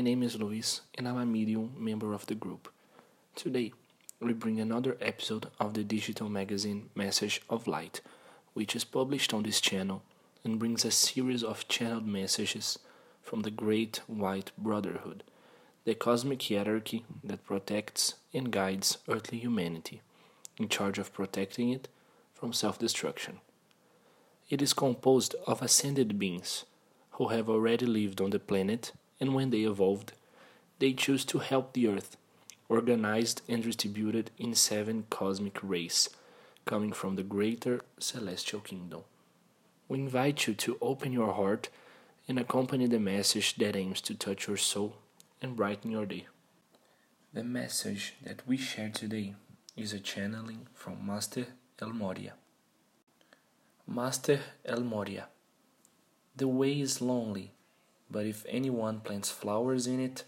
my name is Luis and I'm a medium member of the group. Today, we bring another episode of the digital magazine Message of Light, which is published on this channel and brings a series of channeled messages from the Great White Brotherhood, the cosmic hierarchy that protects and guides earthly humanity, in charge of protecting it from self destruction. It is composed of ascended beings who have already lived on the planet, and when they evolved, they chose to help the Earth, organized and distributed in seven cosmic rays, coming from the greater celestial kingdom. We invite you to open your heart and accompany the message that aims to touch your soul and brighten your day. The message that we share today is a channeling from Master El Morya. Master El Morya. The way is lonely, but if anyone plants flowers in it,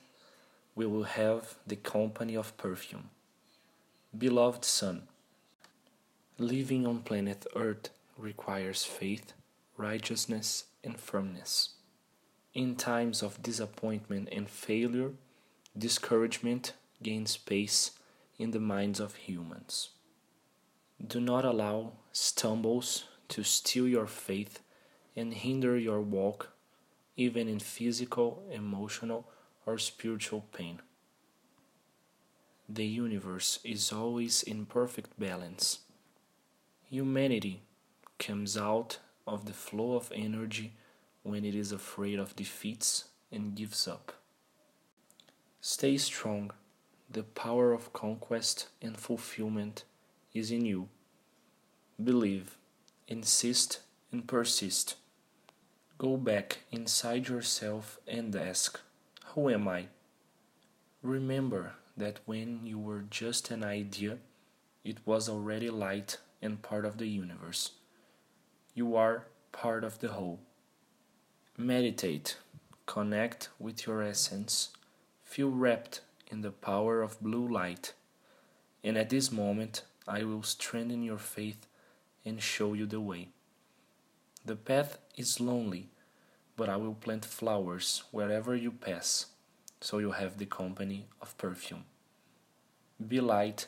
we will have the company of perfume. Beloved son, living on planet Earth requires faith, righteousness, and firmness. In times of disappointment and failure, discouragement gains space in the minds of humans. Do not allow stumbles to steal your faith and hinder your walk, even in physical, emotional, or spiritual pain. The universe is always in perfect balance. Humanity comes out of the flow of energy when it is afraid of defeats and gives up. Stay strong. The power of conquest and fulfillment is in you. Believe insist and persist. Go back inside yourself and ask, Who am I? Remember that when you were just an idea, it was already light and part of the universe. You are part of the whole. Meditate, connect with your essence, feel wrapped in the power of blue light, and at this moment I will strengthen your faith and show you the way. The path is lonely, but I will plant flowers wherever you pass, so you have the company of perfume. Be light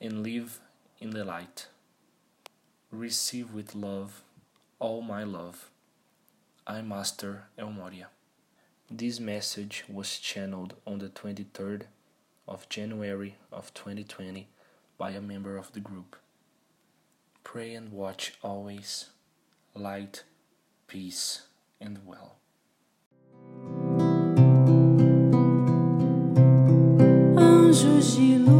and live in the light. Receive with love all my love. I Master El Morya. This message was channeled on the 23rd of January of 2020 by a member of the group. Pray and watch always. Light, peace, and well. Anjos de luz.